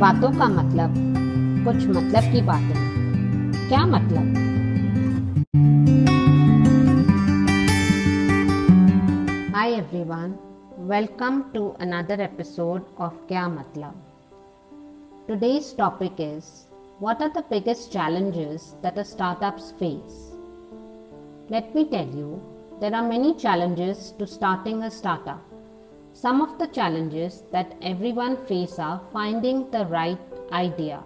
बातों का मतलब कुछ मतलब की बातें। क्या मतलब? Hi everyone welcome to another episode of क्या मतलब today's topic is what are the biggest challenges that a startups face let me tell you there are many challenges to starting a startup Some of the challenges that everyone face are finding the right idea.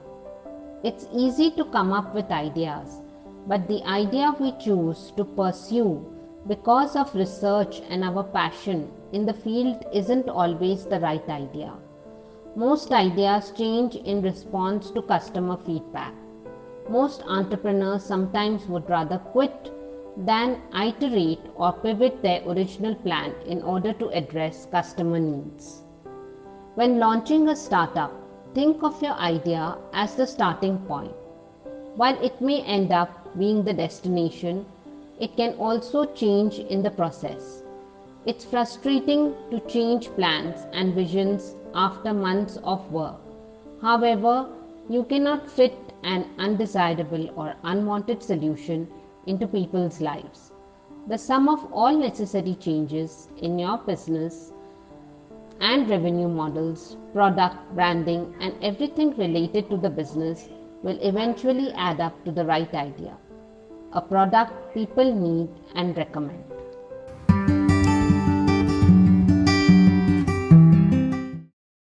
It's easy to come up with ideas, but the idea we choose to pursue because of research and our passion in the field isn't always the right idea. Most ideas change in response to customer feedback. Most entrepreneurs sometimes would rather quit than iterate or pivot their original plan in order to address customer needs. When launching a startup, think of your idea as the starting point. While it may end up being the destination, it can also change in the process. It's frustrating to change plans and visions after months of work. However, you cannot fit an undesirable or unwanted solution into people's lives. The sum of all necessary changes in your business and revenue models, product, branding, and everything related to the business will eventually add up to the right idea. A product people need and recommend.